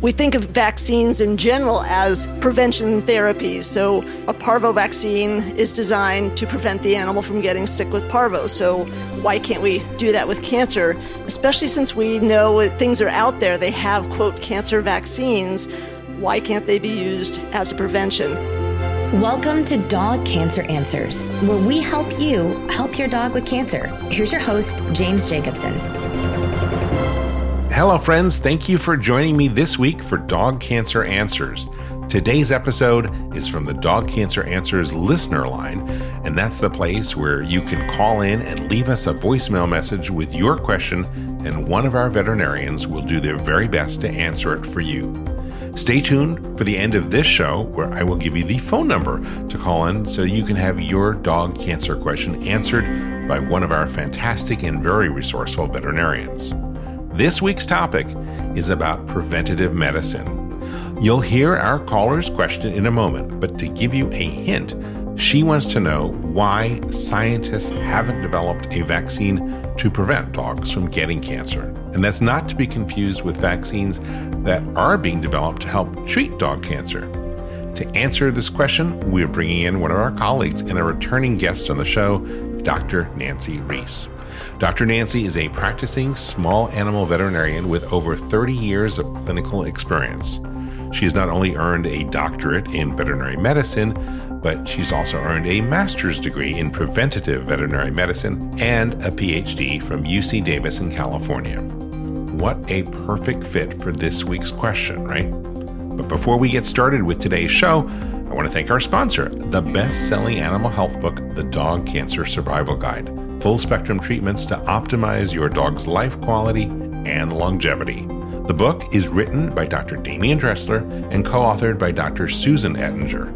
We think of vaccines in general as prevention therapies. So, a parvo vaccine is designed to prevent the animal from getting sick with parvo. So, why can't we do that with cancer? Especially since we know things are out there, they have, quote, cancer vaccines. Why can't they be used as a prevention? Welcome to Dog Cancer Answers, where we help you help your dog with cancer. Here's your host, James Jacobson. Hello, friends. Thank you for joining me this week for Dog Cancer Answers. Today's episode is from the Dog Cancer Answers listener line, and that's the place where you can call in and leave us a voicemail message with your question, and one of our veterinarians will do their very best to answer it for you. Stay tuned for the end of this show where I will give you the phone number to call in so you can have your dog cancer question answered by one of our fantastic and very resourceful veterinarians. This week's topic is about preventative medicine. You'll hear our caller's question in a moment, but to give you a hint, she wants to know why scientists haven't developed a vaccine to prevent dogs from getting cancer. And that's not to be confused with vaccines that are being developed to help treat dog cancer. To answer this question, we're bringing in one of our colleagues and a returning guest on the show, Dr. Nancy Reese. Dr. Nancy is a practicing small animal veterinarian with over 30 years of clinical experience. She has not only earned a doctorate in veterinary medicine, but she's also earned a master's degree in preventative veterinary medicine and a PhD from UC Davis in California. What a perfect fit for this week's question, right? But before we get started with today's show, I want to thank our sponsor, the best selling animal health book, The Dog Cancer Survival Guide full spectrum treatments to optimize your dog's life quality and longevity. The book is written by Dr. Demian Dressler and co authored by Dr. Susan Ettinger.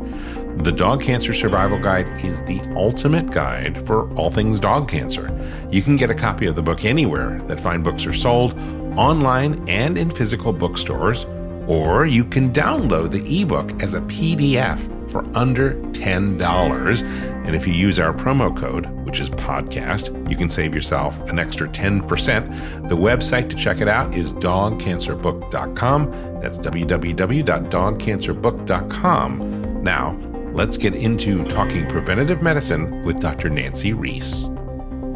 The Dog Cancer Survival Guide is the ultimate guide for all things dog cancer. You can get a copy of the book anywhere that fine books are sold, online and in physical bookstores, or you can download the ebook as a PDF for under $10. And if you use our promo code, which is podcast, you can save yourself an extra 10%. The website to check it out is dogcancerbook.com. That's www.dogcancerbook.com. Now, let's get into talking preventative medicine with Dr. Nancy Reese.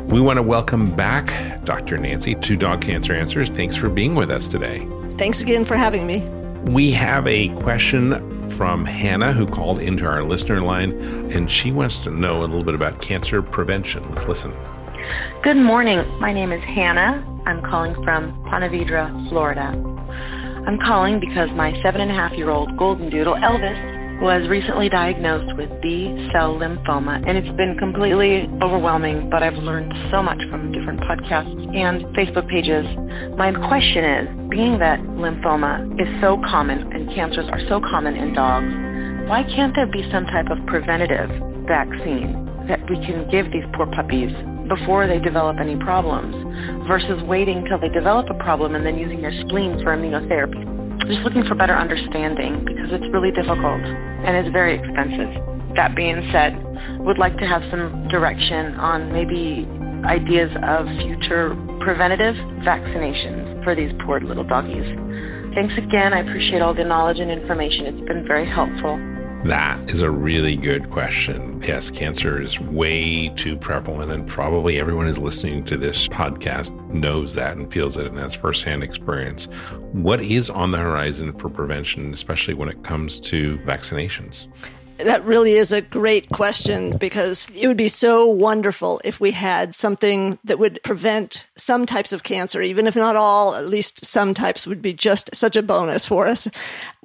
We want to welcome back Dr. Nancy to Dog Cancer Answers. Thanks for being with us today. Thanks again for having me. We have a question from Hannah who called into our listener line, and she wants to know a little bit about cancer prevention. Let's listen. Good morning. My name is Hannah. I'm calling from Ponte Vedra, Florida. I'm calling because my seven and a half year old golden doodle, Elvis, was recently diagnosed with B cell lymphoma, and it's been completely overwhelming, but I've learned so much from different podcasts and Facebook pages. My question is being that lymphoma is so common and cancers are so common in dogs, why can't there be some type of preventative vaccine that we can give these poor puppies before they develop any problems versus waiting till they develop a problem and then using their spleen for immunotherapy? Just looking for better understanding because it's really difficult and it's very expensive. That being said, would like to have some direction on maybe ideas of future preventative vaccinations for these poor little doggies. Thanks again. I appreciate all the knowledge and information. It's been very helpful. That is a really good question. Yes, cancer is way too prevalent, and probably everyone who's listening to this podcast knows that and feels it and has firsthand experience. What is on the horizon for prevention, especially when it comes to vaccinations? That really is a great question because it would be so wonderful if we had something that would prevent some types of cancer, even if not all, at least some types would be just such a bonus for us.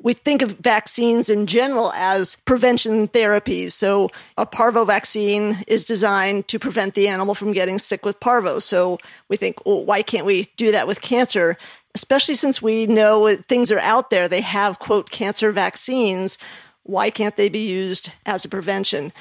We think of vaccines in general as prevention therapies. So a parvo vaccine is designed to prevent the animal from getting sick with parvo. So we think, well, why can't we do that with cancer? Especially since we know things are out there. They have, quote, cancer vaccines why can't they be used as a prevention?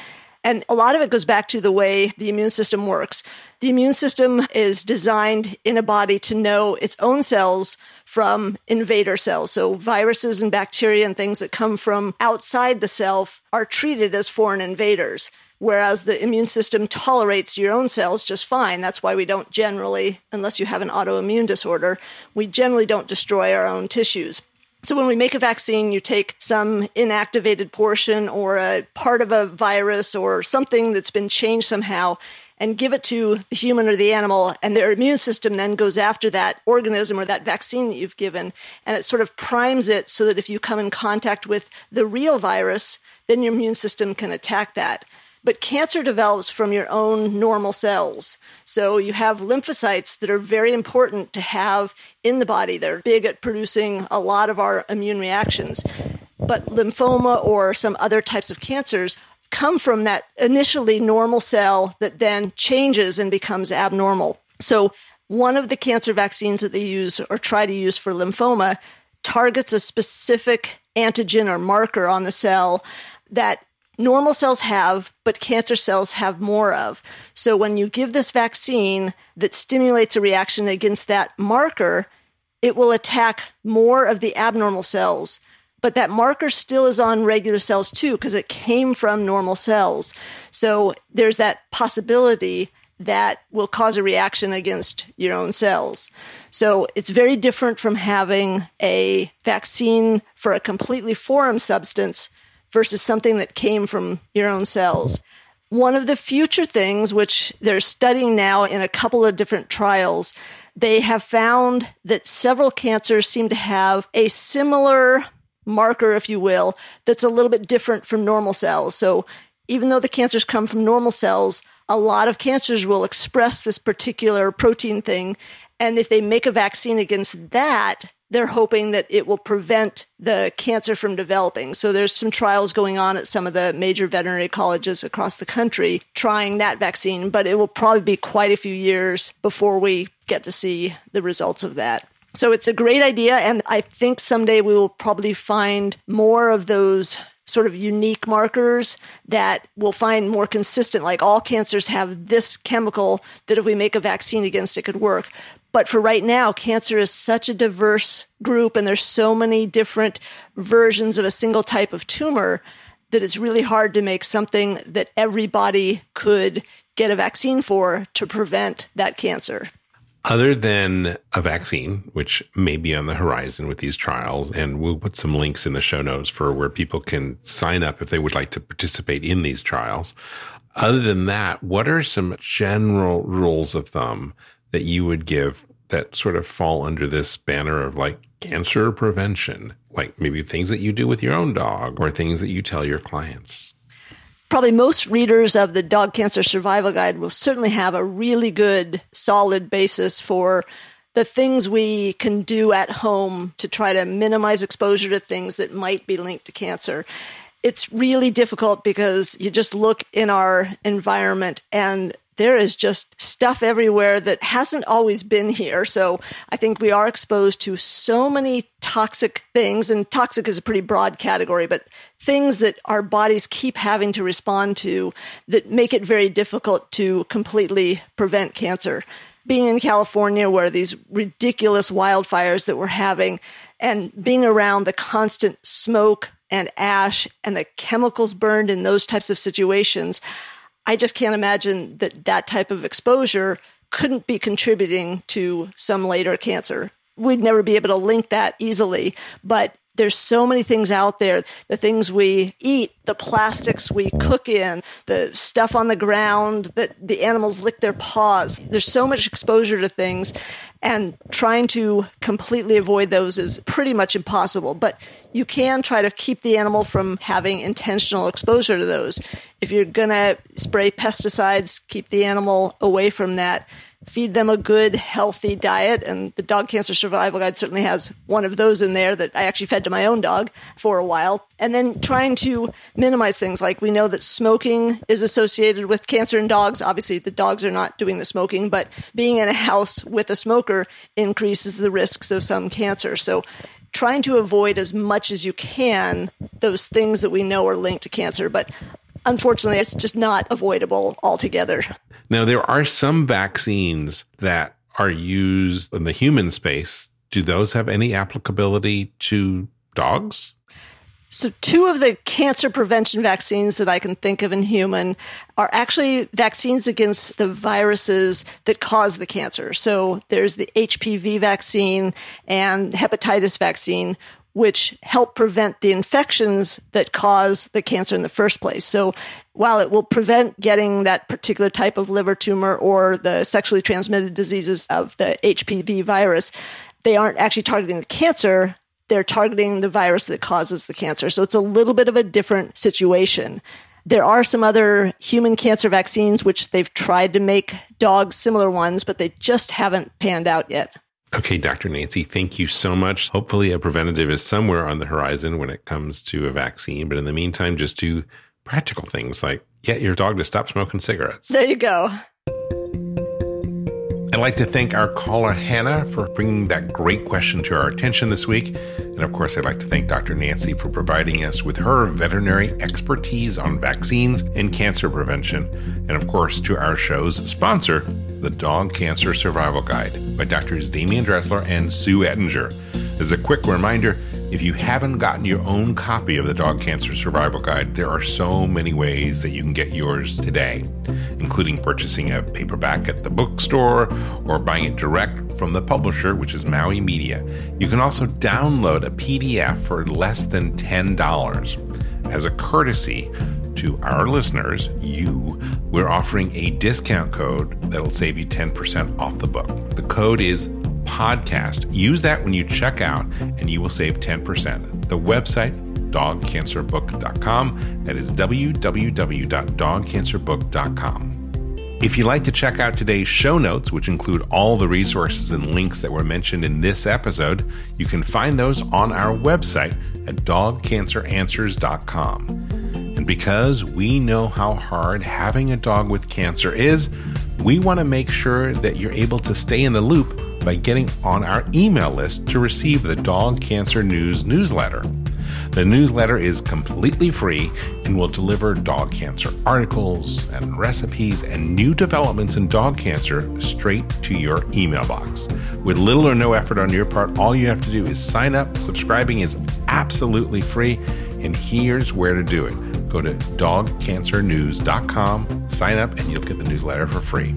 And a lot of it goes back to the way the immune system works. The immune system is designed in a body to know its own cells from invader cells. So viruses and bacteria and things that come from outside the cell are treated as foreign invaders. Whereas the immune system tolerates your own cells just fine. That's why we don't generally, unless you have an autoimmune disorder, we generally don't destroy our own tissues. So when we make a vaccine, you take some inactivated portion or a part of a virus or something that's been changed somehow and give it to the human or the animal, and their immune system then goes after that organism or that vaccine that you've given, and it sort of primes it so that if you come in contact with the real virus, then your immune system can attack that. But cancer develops from your own normal cells. So you have lymphocytes that are very important to have in the body. They're big at producing a lot of our immune reactions. But lymphoma or some other types of cancers come from that initially normal cell that then changes and becomes abnormal. So one of the cancer vaccines that they use or try to use for lymphoma targets a specific antigen or marker on the cell that normal cells have, but cancer cells have more of. So when you give this vaccine that stimulates a reaction against that marker, it will attack more of the abnormal cells. But that marker still is on regular cells too, because it came from normal cells. So there's that possibility that will cause a reaction against your own cells. So it's very different from having a vaccine for a completely foreign substance versus something that came from your own cells. One of the future things, which they're studying now in a couple of different trials, they have found that several cancers seem to have a similar marker, if you will, that's a little bit different from normal cells. So even though the cancers come from normal cells, a lot of cancers will express this particular protein thing. And if they make a vaccine against that, they're hoping that it will prevent the cancer from developing. So there's some trials going on at some of the major veterinary colleges across the country trying that vaccine, but it will probably be quite a few years before we get to see the results of that. So it's a great idea. And I think someday we will probably find more of those sort of unique markers that we'll find more consistent. Like all cancers have this chemical that if we make a vaccine against it could work. But for right now, cancer is such a diverse group and there's so many different versions of a single type of tumor that it's really hard to make something that everybody could get a vaccine for to prevent that cancer. Other than a vaccine, which may be on the horizon with these trials, and we'll put some links in the show notes for where people can sign up if they would like to participate in these trials. Other than that, what are some general rules of thumb that you would give that sort of fall under this banner of like cancer prevention, like maybe things that you do with your own dog or things that you tell your clients? Probably most readers of the Dog Cancer Survival Guide will certainly have a really good, solid basis for the things we can do at home to try to minimize exposure to things that might be linked to cancer. It's really difficult because you just look in our environment and there is just stuff everywhere that hasn't always been here. So I think we are exposed to so many toxic things, and toxic is a pretty broad category, but things that our bodies keep having to respond to that make it very difficult to completely prevent cancer. Being in California, where these ridiculous wildfires that we're having, and being around the constant smoke and ash and the chemicals burned in those types of situations, I just can't imagine that that type of exposure couldn't be contributing to some later cancer. We'd never be able to link that easily, but there's so many things out there. The things we eat the plastics we cook in the stuff on the ground that the animals lick their paws. There's so much exposure to things and trying to completely avoid those is pretty much impossible. But you can try to keep the animal from having intentional exposure to those. If you're going to spray pesticides keep the animal away from that feed them a good, healthy diet. And the Dog Cancer Survival Guide certainly has one of those in there that I actually fed to my own dog for a while. And then trying to minimize things like we know that smoking is associated with cancer in dogs. Obviously, the dogs are not doing the smoking, but being in a house with a smoker increases the risks of some cancer. So trying to avoid as much as you can those things that we know are linked to cancer. But unfortunately, it's just not avoidable altogether. Now, there are some vaccines that are used in the human space. Do those have any applicability to dogs? So, two of the cancer prevention vaccines that I can think of in human are actually vaccines against the viruses that cause the cancer. So, there's the HPV vaccine and hepatitis vaccine, which help prevent the infections that cause the cancer in the first place. So while it will prevent getting that particular type of liver tumor or the sexually transmitted diseases of the HPV virus, they aren't actually targeting the cancer. They're targeting the virus that causes the cancer. So it's a little bit of a different situation. There are some other human cancer vaccines which they've tried to make dog similar ones, but they just haven't panned out yet. Okay, Dr. Nancy, thank you so much. Hopefully, a preventative is somewhere on the horizon when it comes to a vaccine. But in the meantime, just do practical things like get your dog to stop smoking cigarettes. There you go. I'd like to thank our caller, Hannah, for bringing that great question to our attention this week. And of course, I'd like to thank Dr. Nancy for providing us with her veterinary expertise on vaccines and cancer prevention. And of course, to our show's sponsor, the Dog Cancer Survival Guide by Drs. Demian Dressler and Sue Ettinger. As a quick reminder, if you haven't gotten your own copy of the Dog Cancer Survival Guide, there are so many ways that you can get yours today, including purchasing a paperback at the bookstore or buying it direct from the publisher, which is Maui Media. You can also download a PDF for less than $10. As a courtesy to our listeners, you, we're offering a discount code that'll save you 10% off the book. The code is podcast. Use that when you check out, and you will save 10%. The website, dogcancerbook.com. That is www.dogcancerbook.com. If you'd like to check out today's show notes, which include all the resources and links that were mentioned in this episode, you can find those on our website at dogcanceranswers.com. And because we know how hard having a dog with cancer is, we want to make sure that you're able to stay in the loop by getting on our email list to receive the Dog Cancer News newsletter. The newsletter is completely free and will deliver dog cancer articles and recipes and new developments in dog cancer straight to your email box. With little or no effort on your part, all you have to do is sign up. Subscribing is absolutely free, and here's where to do it. Go to dogcancernews.com, sign up, and you'll get the newsletter for free.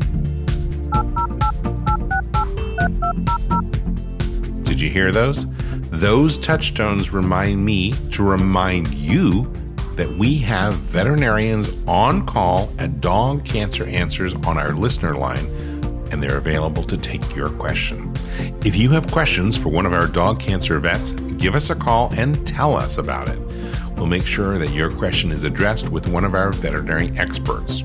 You hear those? Those touchstones remind me to remind you that we have veterinarians on call at Dog Cancer Answers on our listener line, and they're available to take your question. If you have questions for one of our dog cancer vets, give us a call and tell us about it. We'll make sure that your question is addressed with one of our veterinary experts.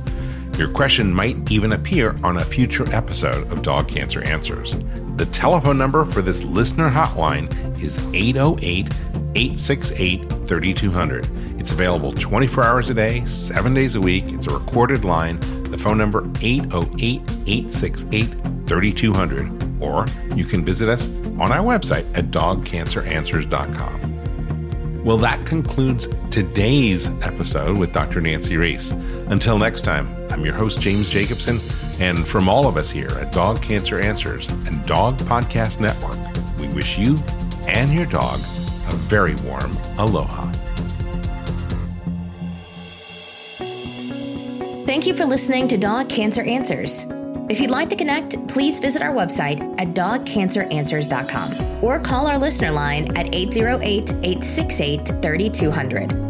Your question might even appear on a future episode of Dog Cancer Answers. The telephone number for this listener hotline is 808 868 3200. It's available 24 hours a day, 7 days a week. It's a recorded line. The phone number 808 868 3200. Or you can visit us on our website at dogcanceranswers.com. Well, that concludes today's episode with Dr. Nancy Reese. Until next time, I'm your host, James Jacobson, and from all of us here at Dog Cancer Answers and Dog Podcast Network, we wish you and your dog a very warm aloha. Thank you for listening to Dog Cancer Answers. If you'd like to connect, please visit our website at dogcanceranswers.com or call our listener line at 808 868 3200.